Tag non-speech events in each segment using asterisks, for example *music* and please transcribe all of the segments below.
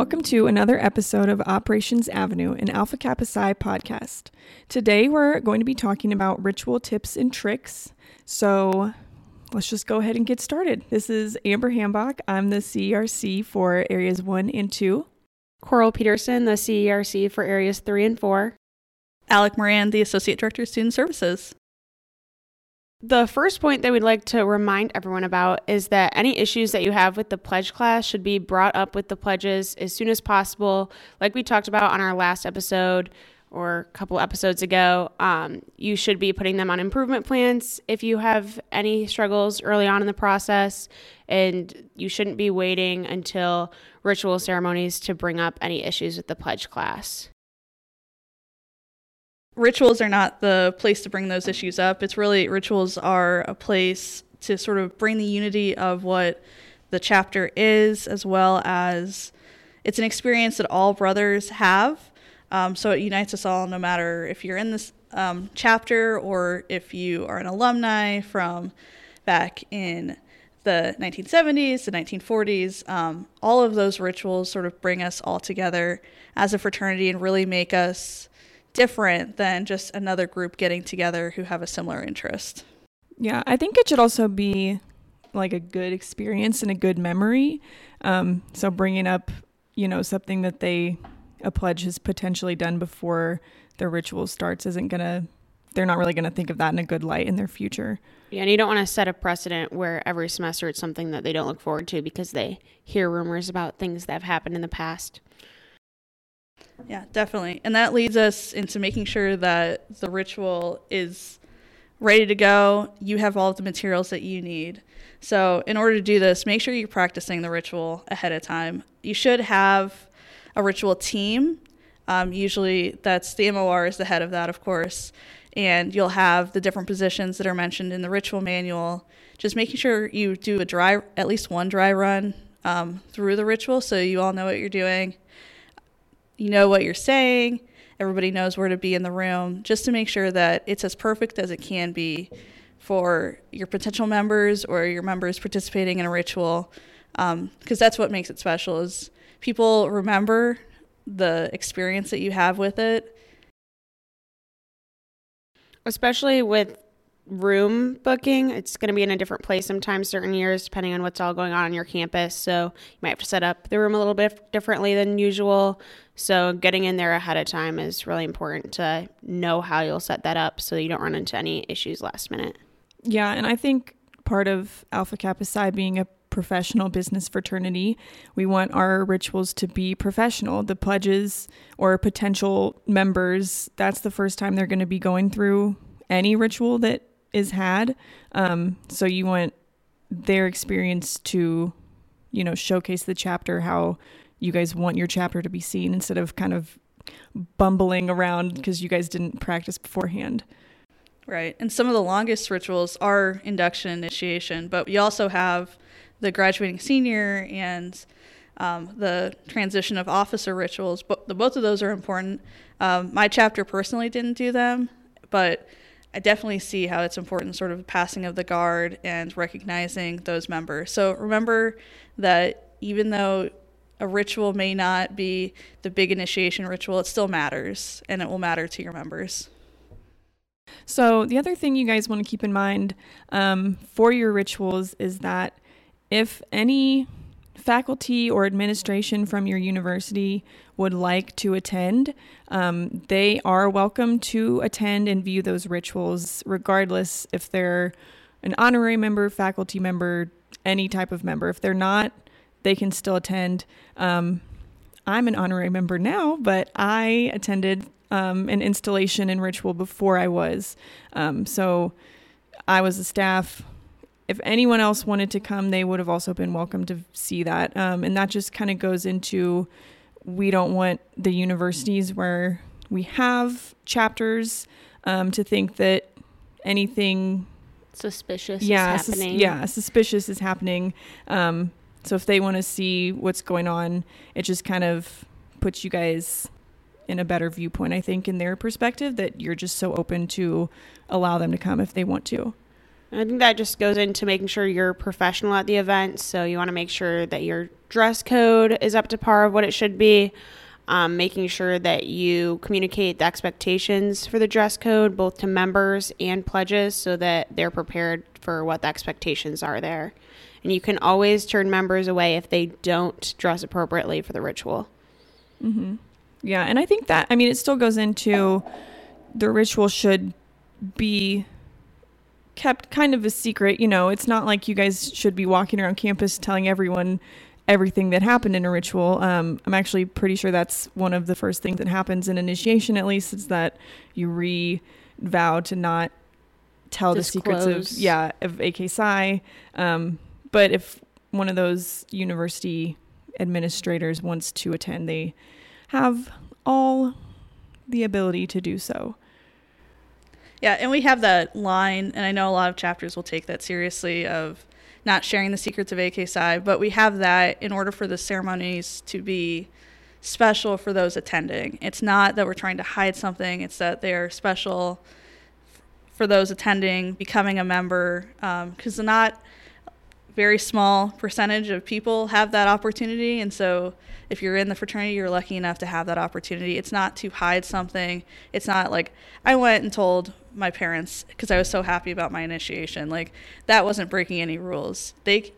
Welcome to another episode of Operations Avenue, an Alpha Kappa Psi podcast. Today we're going to be talking about ritual tips and tricks. So let's just go ahead and get started. This is Amber Hambach. I'm the CERC for areas one and two. Coral Peterson, the CERC for areas three and four. Alec Moran, the Associate Director of Student Services. The first point that we'd like to remind everyone about is that any issues that you have with the pledge class should be brought up with the pledges as soon as possible. Like we talked about on our last episode or a couple episodes ago, um, you should be putting them on improvement plans if you have any struggles early on in the process. And you shouldn't be waiting until ritual ceremonies to bring up any issues with the pledge class rituals are not the place to bring those issues up. It's really rituals are a place to sort of bring the unity of what the chapter is, as well as it's an experience that all brothers have. Um, so it unites us all, no matter if you're in this um, chapter or if you are an alumni from back in the 1970s, the 1940s. Um, all of those rituals sort of bring us all together as a fraternity and really make us different than just another group getting together who have a similar interest. Yeah, I think it should also be like a good experience and a good memory. Um, so bringing up, you know, something that they a pledge has potentially done before their ritual starts isn't gonna. They're not really gonna think of that in a good light in their future. Yeah, and you don't want to set a precedent where every semester it's something that they don't look forward to because they hear rumors about things that have happened in the past. Yeah, definitely. And that leads us into making sure that the ritual is ready to go. You have all of the materials that you need. So, in order to do this, make sure you're practicing the ritual ahead of time. You should have a ritual team. Um, usually, that's the MOR is the head of that, of course. And you'll have the different positions that are mentioned in the ritual manual. Just making sure you do a dry, at least one dry run um, through the ritual so you all know what you're doing you know what you're saying, everybody knows where to be in the room, just to make sure that it's as perfect as it can be for your potential members or your members participating in a ritual, because um, that's what makes it special. Is people remember the experience that you have with it, especially with room booking. It's going to be in a different place sometimes, certain years, depending on what's all going on on your campus. So you might have to set up the room a little bit differently than usual. So getting in there ahead of time is really important to know how you'll set that up so you don't run into any issues last minute. Yeah, and I think part of Alpha Kappa Psi being a professional business fraternity, we want our rituals to be professional. The pledges or potential members, that's the first time they're going to be going through any ritual that is had. Um, so you want their experience to, you know, showcase the chapter how you guys want your chapter to be seen instead of kind of bumbling around because you guys didn't practice beforehand. Right. And some of the longest rituals are induction initiation, but we also have the graduating senior and um, the transition of officer rituals. But the, both of those are important. Um, my chapter personally didn't do them, but I definitely see how it's important, sort of passing of the guard and recognizing those members. So remember that even though a ritual may not be the big initiation ritual, it still matters and it will matter to your members. So, the other thing you guys want to keep in mind um, for your rituals is that if any faculty or administration from your university would like to attend, um, they are welcome to attend and view those rituals, regardless if they're an honorary member, faculty member, any type of member. If they're not, they can still attend. Um, I'm an honorary member now, but I attended um, an installation and ritual before I was. Um, so I was a staff. If anyone else wanted to come, they would have also been welcome to see that. Um, and that just kind of goes into we don't want the universities where we have chapters um, to think that anything suspicious yeah, is happening. Sus- yeah, suspicious is happening. Um, so if they want to see what's going on, it just kind of puts you guys in a better viewpoint, I think, in their perspective that you're just so open to allow them to come if they want to. I think that just goes into making sure you're professional at the event. So you want to make sure that your dress code is up to par of what it should be. Um, making sure that you communicate the expectations for the dress code both to members and pledges so that they're prepared for what the expectations are there. And you can always turn members away if they don't dress appropriately for the ritual. Mm-hmm. Yeah, and I think that I mean it still goes into the ritual should be kept kind of a secret. You know, it's not like you guys should be walking around campus telling everyone everything that happened in a ritual. Um, I'm actually pretty sure that's one of the first things that happens in initiation, at least, is that you re vow to not tell Disclose. the secrets of yeah of AK Psi. Um, but if one of those university administrators wants to attend, they have all the ability to do so. Yeah, and we have that line, and I know a lot of chapters will take that seriously of not sharing the secrets of AK Psi, but we have that in order for the ceremonies to be special for those attending. It's not that we're trying to hide something, it's that they're special for those attending, becoming a member, um, because not very small percentage of people have that opportunity, and so if you're in the fraternity, you're lucky enough to have that opportunity. It's not to hide something. It's not like I went and told my parents because I was so happy about my initiation. Like that wasn't breaking any rules. They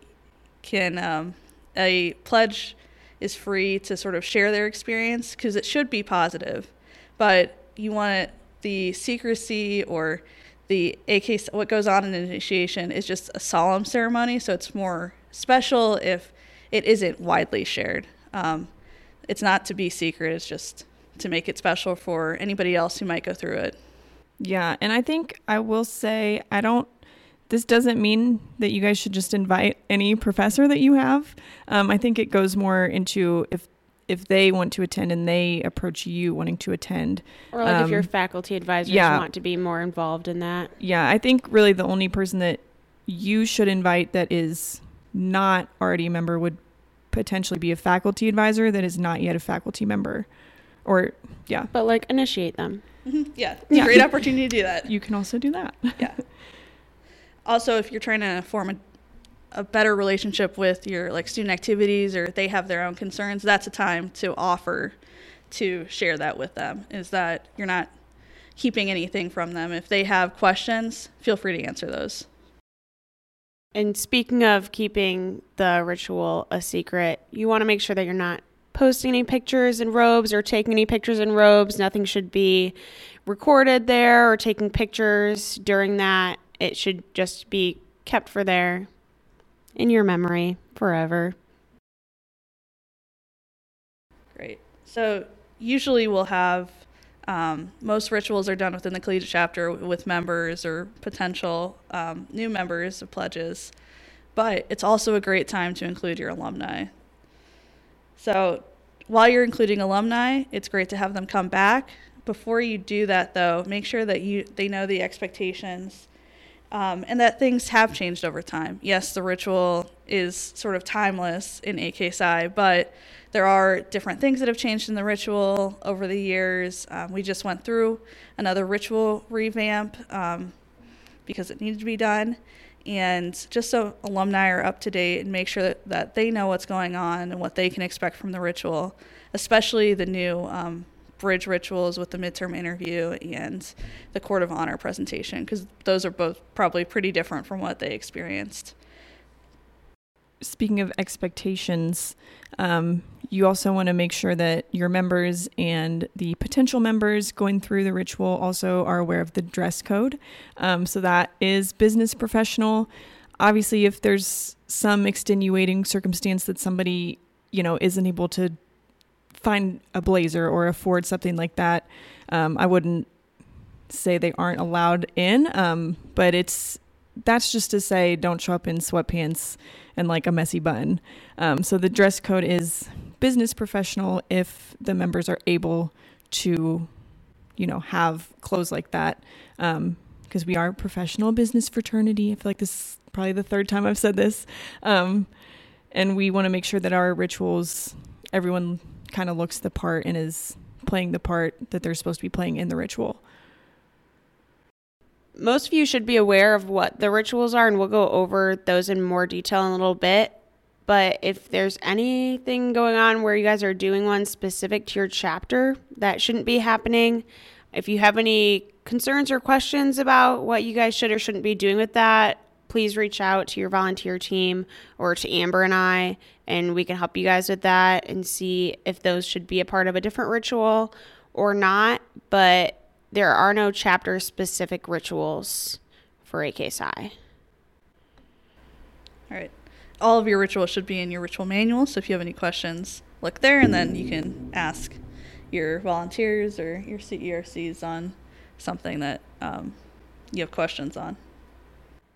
can um, a pledge is free to sort of share their experience because it should be positive, but you want the secrecy or the AK what goes on in initiation is just a solemn ceremony, so it's more special if it isn't widely shared. Um, it's not to be secret, it's just to make it special for anybody else who might go through it. Yeah, and I think I will say I don't. This doesn't mean that you guys should just invite any professor that you have. Um, I think it goes more into if if they want to attend and they approach you wanting to attend. Or like if your Um, faculty advisors yeah. want to be more involved in that. Yeah, I think really the only person that you should invite that is not already a member would potentially be a faculty advisor that is not yet a faculty member. Or yeah, But like initiate them. Mm-hmm. Yeah, it's *laughs* Yeah. a great opportunity to do that. you can also do that. yeah. *laughs* Also, if you're trying to form a, a better relationship with your like student activities or they have their own concerns, that's a time to offer to share that with them. Is that you're not keeping anything from them. If they have questions, feel free to answer those. And speaking of keeping the ritual a secret, you want to make sure that you're not posting any pictures in robes or taking any pictures in robes. Nothing should be recorded there or taking pictures during that. It should just be kept for there in your memory forever. Great. So usually we'll have um, most rituals are done within the collegiate chapter with members or potential um, new members of pledges, but it's also a great time to include your alumni. So while you're including alumni, it's great to have them come back. Before you do that, though, make sure that you they know the expectations um, and that things have changed over time. Yes, the ritual is sort of timeless in AK Psi, but there are different things that have changed in the ritual over the years. Um, we just went through another ritual revamp um, because it needed to be done. And just so alumni are up to date and make sure that, they know what's going on and what they can expect from the ritual, especially the new um, bridge rituals with the midterm interview and the court of honor presentation, because those are both probably pretty different from what they experienced. speaking of expectations, um, you also want to make sure that your members and the potential members going through the ritual also are aware of the dress code. Um, so that is business professional. Obviously, if there's some extenuating circumstance that somebody, you know, isn't able to find a blazer or afford something like that, um, I wouldn't say they aren't allowed in. Um, but it's that's just to say don't show up in sweatpants and like a messy bun. Um, so the dress code is business professional if the members are able to, you know, have clothes like that. Because we are a professional business fraternity. I feel like this is probably the third time I've said this. Um, and we want to make sure that our rituals, everyone kind of looks the part and is playing the part that they're supposed to be playing in the ritual. Most of you should be aware of what the rituals are, and we'll go over those in more detail in a little bit. But if there's anything going on where you guys are doing one specific to your chapter that shouldn't be happening, if you have any concerns or questions about what you guys should or shouldn't be doing with that, please reach out to your volunteer team or to Amber and I, and we can help you guys with that and see if those should be a part of a different ritual or not. But there are no chapter specific rituals for AK Psi. All right. All of your rituals should be in your ritual manual. So if you have any questions, look there and then you can ask your volunteers or your CERCs on something that um, you have questions on.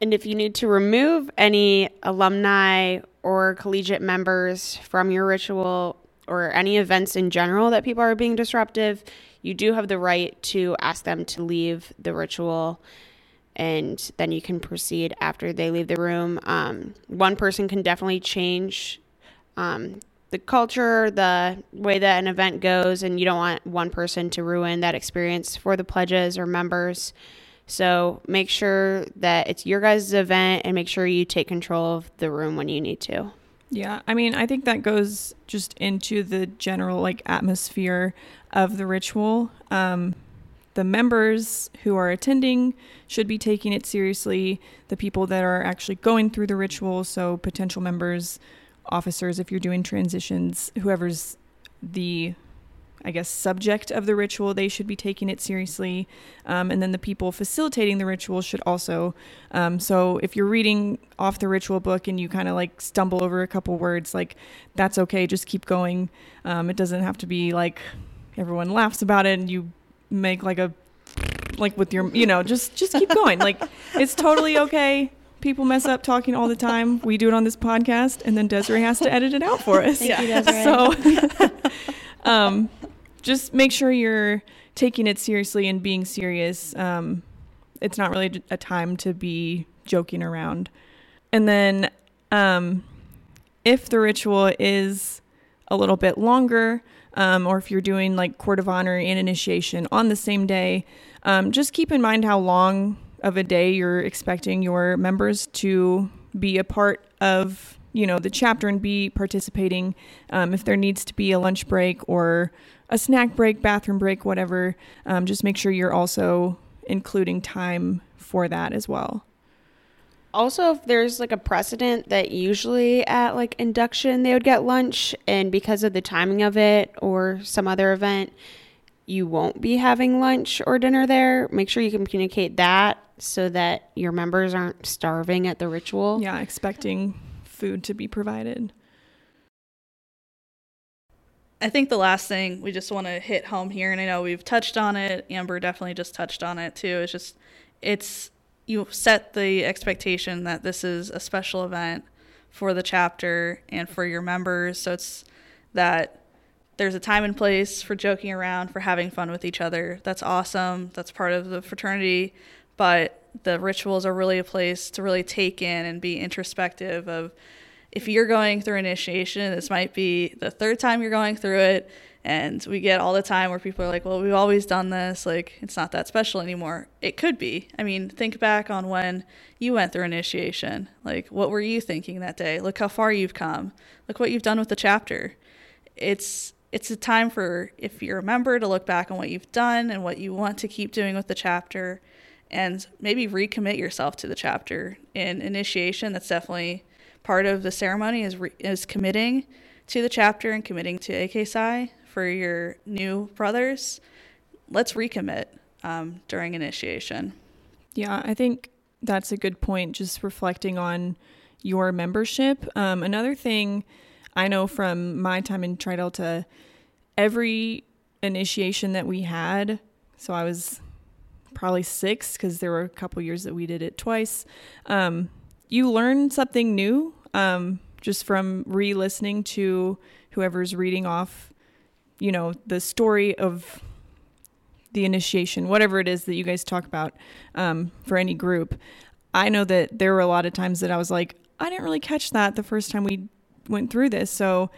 And if you need to remove any alumni or collegiate members from your ritual or any events in general that people are being disruptive, you do have the right to ask them to leave the ritual and then you can proceed after they leave the room. Um, one person can definitely change um, the culture, the way that an event goes, and you don't want one person to ruin that experience for the pledges or members. So make sure that it's your guys' event and make sure you take control of the room when you need to. Yeah, I mean, I think that goes just into the general like atmosphere of the ritual. Um, the members who are attending should be taking it seriously. The people that are actually going through the ritual, so potential members, officers, if you're doing transitions, whoever's the I guess, subject of the ritual, they should be taking it seriously. Um, and then the people facilitating the ritual should also. Um, so if you're reading off the ritual book and you kind of like stumble over a couple words, like that's okay, just keep going. Um, it doesn't have to be like everyone laughs about it and you make like a like with your you know just just keep going like *laughs* it's totally okay people mess up talking all the time we do it on this podcast and then desiree has to edit it out for us Thank you, Desiree. so *laughs* um just make sure you're taking it seriously and being serious. Um, it's not really a time to be joking around. And then, um, if the ritual is a little bit longer, um, or if you're doing like court of honor and initiation on the same day, um, just keep in mind how long of a day you're expecting your members to be a part of you know the chapter and be participating um, if there needs to be a lunch break or a snack break, bathroom break, whatever. Um, just make sure you're also including time for that as well. Also, if there's like a precedent that usually at like induction they would get lunch, and because of the timing of it or some other event, you won't be having lunch or dinner there, make sure you communicate that so that your members aren't starving at the ritual. Yeah, expecting food to be provided. I think the last thing we just want to hit home here, and I know we've touched on it, Amber definitely just touched on it too, is just it's you set the expectation that this is a special event for the chapter and for your members. So it's that there's a time and place for joking around, for having fun with each other. That's awesome. That's part of the fraternity. But the rituals are really a place to really take in and be introspective of if you're going through initiation, this might be the third time you're going through it. And we get all the time where people are like, well, we've always done this. Like, it's not that special anymore. It could be. I mean, think back on when you went through initiation. Like, what were you thinking that day? Look how far you've come. Look what you've done with the chapter. It's it's a time for if you're a member to look back on what you've done and what you want to keep doing with the chapter and maybe recommit yourself to the chapter in initiation that's definitely part of the ceremony is re- is committing to the chapter and committing to AK Psi for your new brothers. Let's recommit um, during initiation. Yeah, I think that's a good point. Just reflecting on your membership. Um, another thing I know from my time in Tri Delta, every initiation that we had, so I was probably six because there were a couple years that we did it twice. Um, you learn something new um, just from re-listening to whoever's reading off, you know, the story of the initiation, whatever it is that you guys talk about um, for any group. I know that there were a lot of times that I was like, I didn't really catch that the first time we went through this. So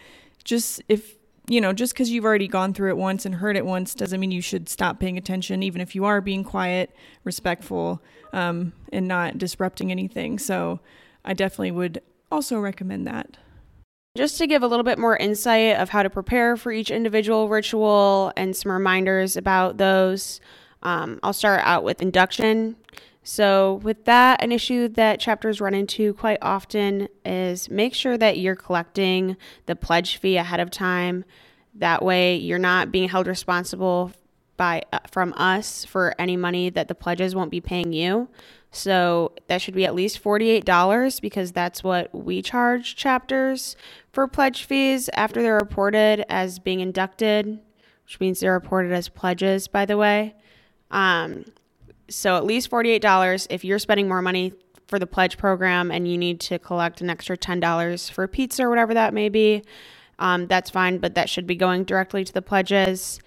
just if you know, just because you've already gone through it once and heard it once doesn't mean you should stop paying attention, even if you are being quiet, respectful, um, and not disrupting anything. So I definitely would also recommend that. Just to give a little bit more insight of how to prepare for each individual ritual and some reminders about those, um, I'll start out with induction. So, with that, an issue that chapters run into quite often is make sure that you're collecting the pledge fee ahead of time. That way, you're not being held responsible by uh, from us for any money that the pledges won't be paying you. So that should be at least $48 because that's what we charge chapters for pledge fees after they're reported as being inducted, which means they're reported as pledges, by the way. Um, so at least $48 if you're spending more money for the pledge program and you need to collect an extra $10 for pizza or whatever that may be. Um, that's fine, but that should be going directly to the pledges.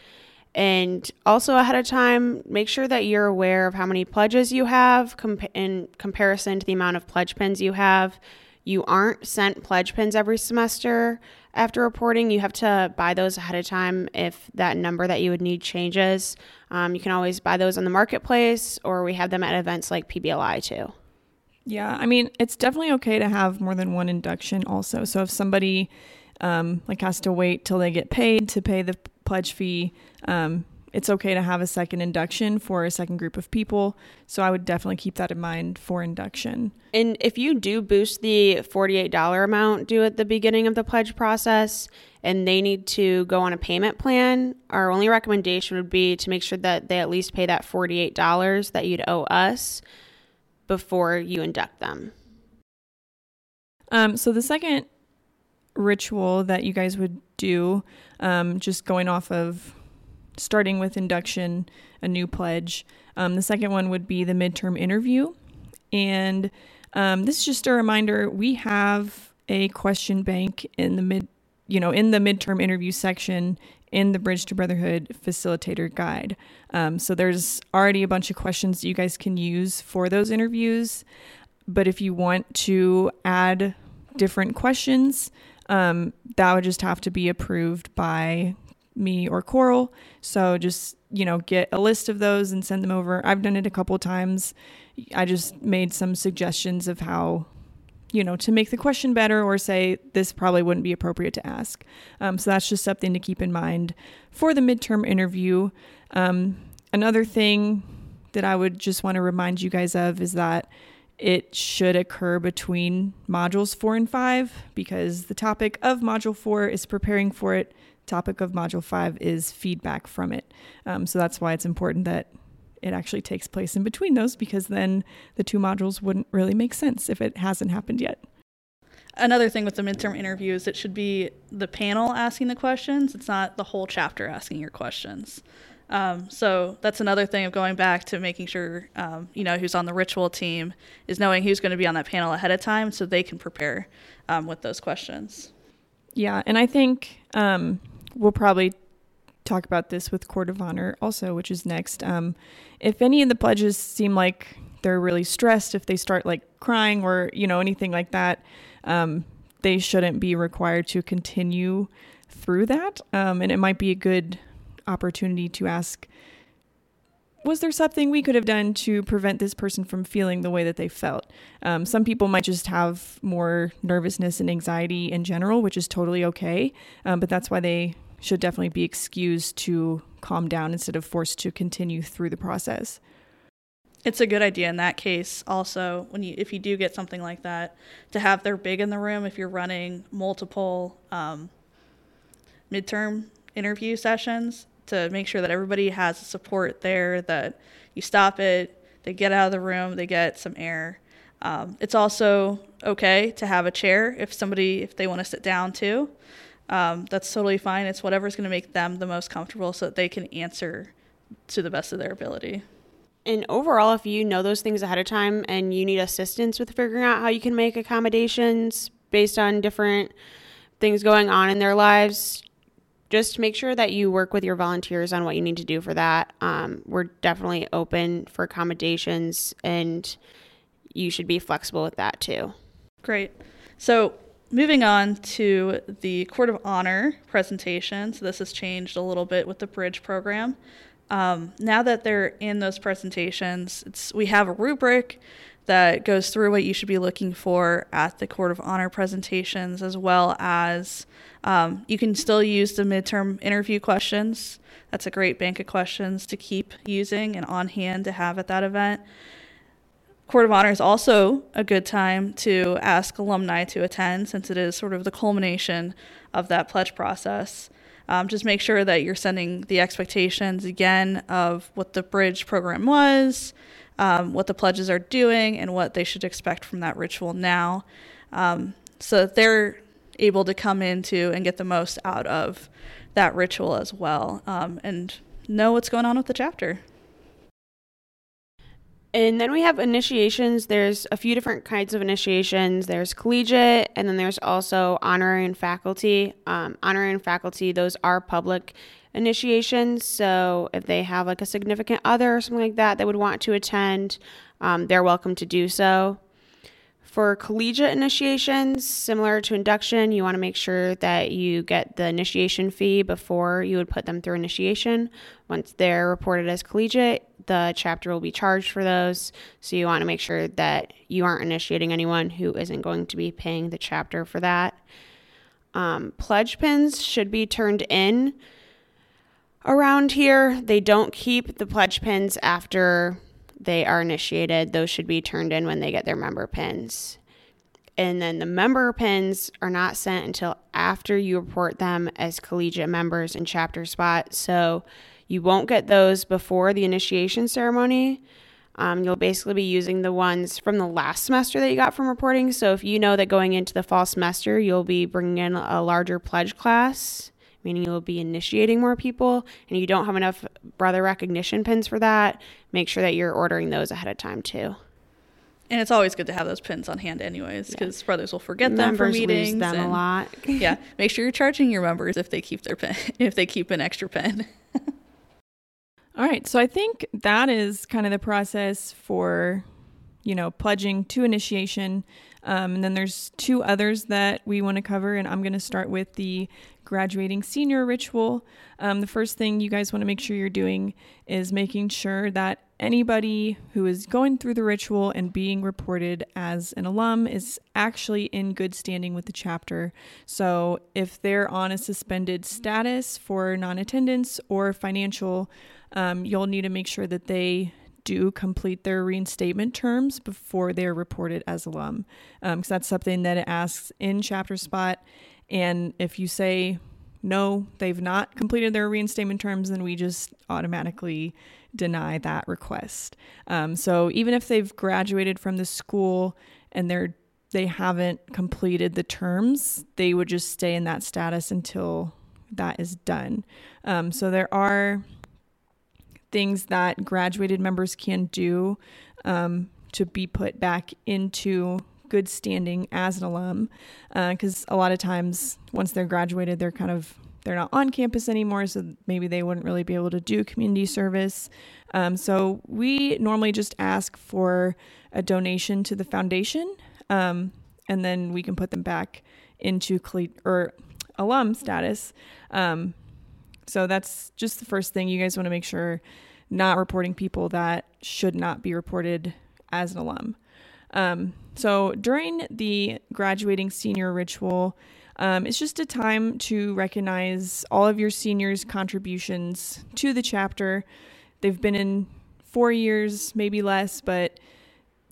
And also ahead of time, make sure that you're aware of how many pledges you have comp- in comparison to the amount of pledge pins you have. You aren't sent pledge pins every semester after reporting. You have to buy those ahead of time if that number that you would need changes. Um, you can always buy those on the marketplace, or we have them at events like PBLI too. Yeah, I mean, it's definitely okay to have more than one induction also. So if somebody um, like has to wait till they get paid to pay the pledge fee, um, it's okay to have a second induction for a second group of people. So I would definitely keep that in mind for induction. And if you do boost the $48 amount due at the beginning of the pledge process and they need to go on a payment plan, our only recommendation would be to make sure that they at least pay that $48 that you'd owe us before you induct them. Um, so the second ritual that you guys would do, um, just going off of starting with induction, a new pledge. Um, the second one would be the midterm interview. And um, this is just a reminder we have a question bank in the mid, you know, in the midterm interview section in the Bridge to Brotherhood facilitator guide. Um, so there's already a bunch of questions you guys can use for those interviews. But if you want to add different questions, um, that would just have to be approved by me or Coral. So just, you know, get a list of those and send them over. I've done it a couple times. I just made some suggestions of how, you know, to make the question better or say this probably wouldn't be appropriate to ask. Um, so that's just something to keep in mind for the midterm interview. Um, another thing that I would just want to remind you guys of is that it should occur between modules four and five because the topic of module four is preparing for it topic of Module 5 is feedback from it. Um, so that's why it's important that it actually takes place in between those because then the two modules wouldn't really make sense if it hasn't happened yet. Another thing with the midterm interview is it should be the panel asking the questions. It's not the whole chapter asking your questions. Um, so that's another thing of going back to making sure, um, you know, who's on the ritual team is knowing who's going to be on that panel ahead of time so they can prepare um, with those questions. Yeah, and I think um, we'll probably talk about this with Court of Honor also, which is next. Um, if any of the pledges seem like they're really stressed, if they start like crying or you know anything like that, um, they shouldn't be required to continue through that. Um, and it might be a good opportunity to ask. Was there something we could have done to prevent this person from feeling the way that they felt? Um, some people might just have more nervousness and anxiety in general, which is totally okay. Um, but that's why they should definitely be excused to calm down instead of forced to continue through the process. It's a good idea in that case also when you if you do get something like that to have their big in the room if you're running multiple um, midterm interview sessions to make sure that everybody has support there that you stop it they get out of the room they get some air um, it's also okay to have a chair if somebody if they want to sit down too um, that's totally fine. It's whatever's going to make them the most comfortable so that they can answer to the best of their ability. And overall, if you know those things ahead of time and you need assistance with figuring out how you can make accommodations based on different things going on in their lives, just make sure that you work with your volunteers on what you need to do for that. Um, we're definitely open for accommodations and you should be flexible with that too. Great. So moving on to the Court of Honor presentation. So this has changed a little bit with the Bridge program. Um, now that they're in those presentations, it's we have a rubric that goes through what you should be looking for at the Court of Honor presentations, as well as um, you can still use the midterm interview questions. That's a great bank of questions to keep using and on hand to have at that event. Court of Honor is also a good time to ask alumni to attend since it is sort of the culmination of that pledge process. Um, just make sure that you're sending the expectations again of what the bridge program was, um, what the pledges are doing, and what they should expect from that ritual now, um, so that they're able to come into and get the most out of that ritual as well um, and know what's going on with the chapter. And then we have initiations. There's a few different kinds of initiations. There's collegiate, and then there's also honorary and faculty. Um, honorary and faculty, those are public initiations. So if they have like a significant other or something like that that would want to attend, um, they're welcome to do so. For collegiate initiations, similar to induction, you want to make sure that you get the initiation fee before you would put them through initiation. Once they're reported as collegiate, the chapter will be charged for those. So you want to make sure that you aren't initiating anyone who isn't going to be paying the chapter for that. Um, pledge pins should be turned in around here. They don't keep the pledge pins after they are initiated, those should be turned in when they get their member pins. And then the member pins are not sent until after you report them as collegiate members in chapter spot. So you won't get those before the initiation ceremony. Um, you'll basically be using the ones from the last semester that you got from reporting. So if you know that going into the fall semester, you'll be bringing in a larger pledge class, meaning you'll be initiating more people, and you don't have enough brother recognition pins for that, make sure that you're ordering those ahead of time too. And it's always good to have those pins on hand, anyways, because yeah. brothers will forget them for meetings. Lose them a lot. *laughs* yeah, *laughs* make sure you're charging your members if they keep their pen, *laughs* if they keep an extra pen. All right, so I think that is kind of the process for, you know, pledging to initiation. Um, and then there's two others that we want to cover, and I'm going to start with the graduating senior ritual. Um, the first thing you guys want to make sure you're doing is making sure that anybody who is going through the ritual and being reported as an alum is actually in good standing with the chapter. So if they're on a suspended status for non attendance or financial, um, you'll need to make sure that they do complete their reinstatement terms before they're reported as alum. Because um, that's something that it asks in chapter spot and if you say no, they've not completed their reinstatement terms, then we just automatically deny that request. Um, so even if they've graduated from the school and they're they haven't completed the terms, they would just stay in that status until that is done. Um, so there are things that graduated members can do um, to be put back into good standing as an alum because uh, a lot of times once they're graduated they're kind of they're not on campus anymore so maybe they wouldn't really be able to do community service. Um, so we normally just ask for a donation to the foundation um, and then we can put them back into cle- or alum status. Um, so that's just the first thing. You guys want to make sure not reporting people that should not be reported as an alum. Um, so during the graduating senior ritual, um, it's just a time to recognize all of your seniors' contributions to the chapter. They've been in four years, maybe less, but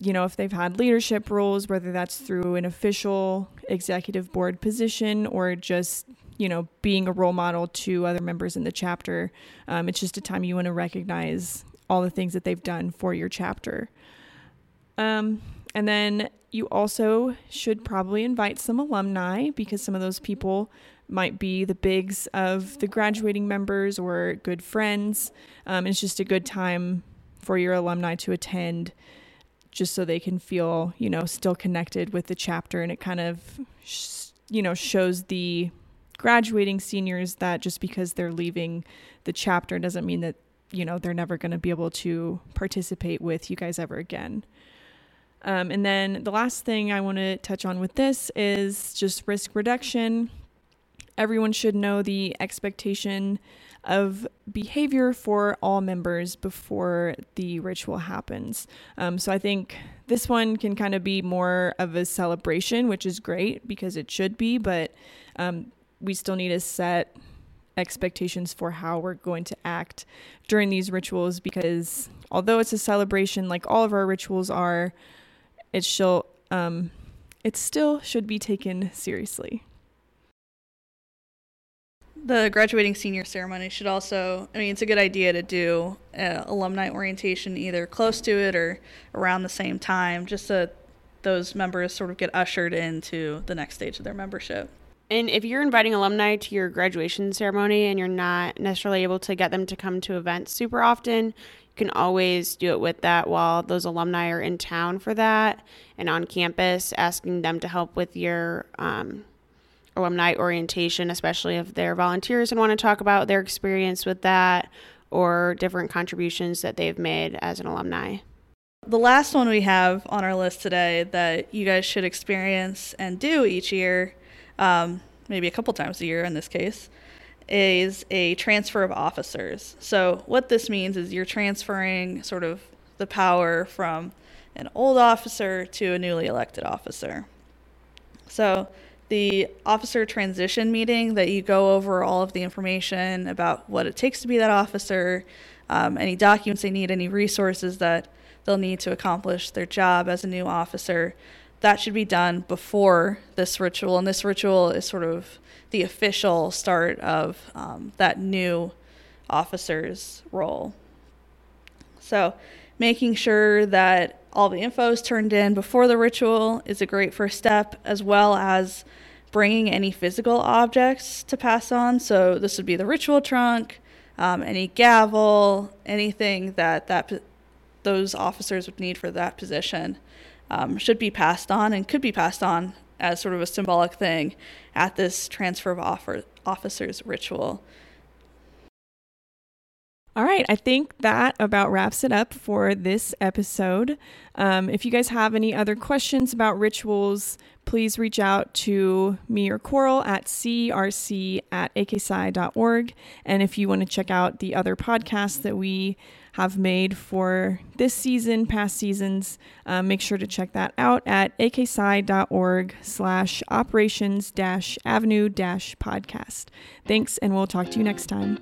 you know, if they've had leadership roles, whether that's through an official executive board position or just, you know, being a role model to other members in the chapter, um, it's just a time you want to recognize all the things that they've done for your chapter. Um, and then you also should probably invite some alumni because some of those people might be the bigs of the graduating members or good friends. Um, it's just a good time for your alumni to attend just so they can feel, you know, still connected with the chapter. And it kind of, sh- you know, shows the graduating seniors that just because they're leaving the chapter doesn't mean that, you know, they're never going to be able to participate with you guys ever again. Um, and then the last thing I want to touch on with this is just risk reduction. Everyone should know the expectation of behavior for all members before the ritual happens. Um, so I think this one can kind of be more of a celebration, which is great because it should be, but um, we still need to set expectations for how we're going to act during these rituals because although it's a celebration like all of our rituals are, it still um, it still should be taken seriously. The graduating senior ceremony should also i mean it's a good idea to do uh, alumni orientation either close to it or around the same time just so those members sort of get ushered into the next stage of their membership. And if you're inviting alumni to your graduation ceremony and you're not necessarily able to get them to come to events super often you can always do it with that while those alumni are in town for that and on campus asking them to help with your um, alumni orientation, especially if they're volunteers and want to talk about their experience with that or different contributions that they've made as an alumni. The last one we have on our list today that you guys should experience and do each year, um, maybe a couple times a year in this case, is a transfer of officers. So, what this means is you're transferring sort of the power from an old officer to a newly elected officer. So, the officer transition meeting that you go over all of the information about what it takes to be that officer, um, any documents they need, any resources that they'll need to accomplish their job as a new officer. That should be done before this ritual, and this ritual is sort of the official start of um, that new officer's role. So, making sure that all the info is turned in before the ritual is a great first step, as well as bringing any physical objects to pass on. So this would be the ritual trunk, um, any gavel, anything that that those officers would need for that position um, should be passed on and could be passed on as sort of a symbolic thing at this transfer of offer, officers ritual. All right, I think that about wraps it up for this episode. Um, if you guys have any other questions about rituals, please reach out to me or Coral at crc at akpsi.org. And if you want to check out the other podcasts that we have made for this season, past seasons, um, make sure to check that out at akpsi.org slash operations dash avenue dash podcast. Thanks, and we'll talk to you next time.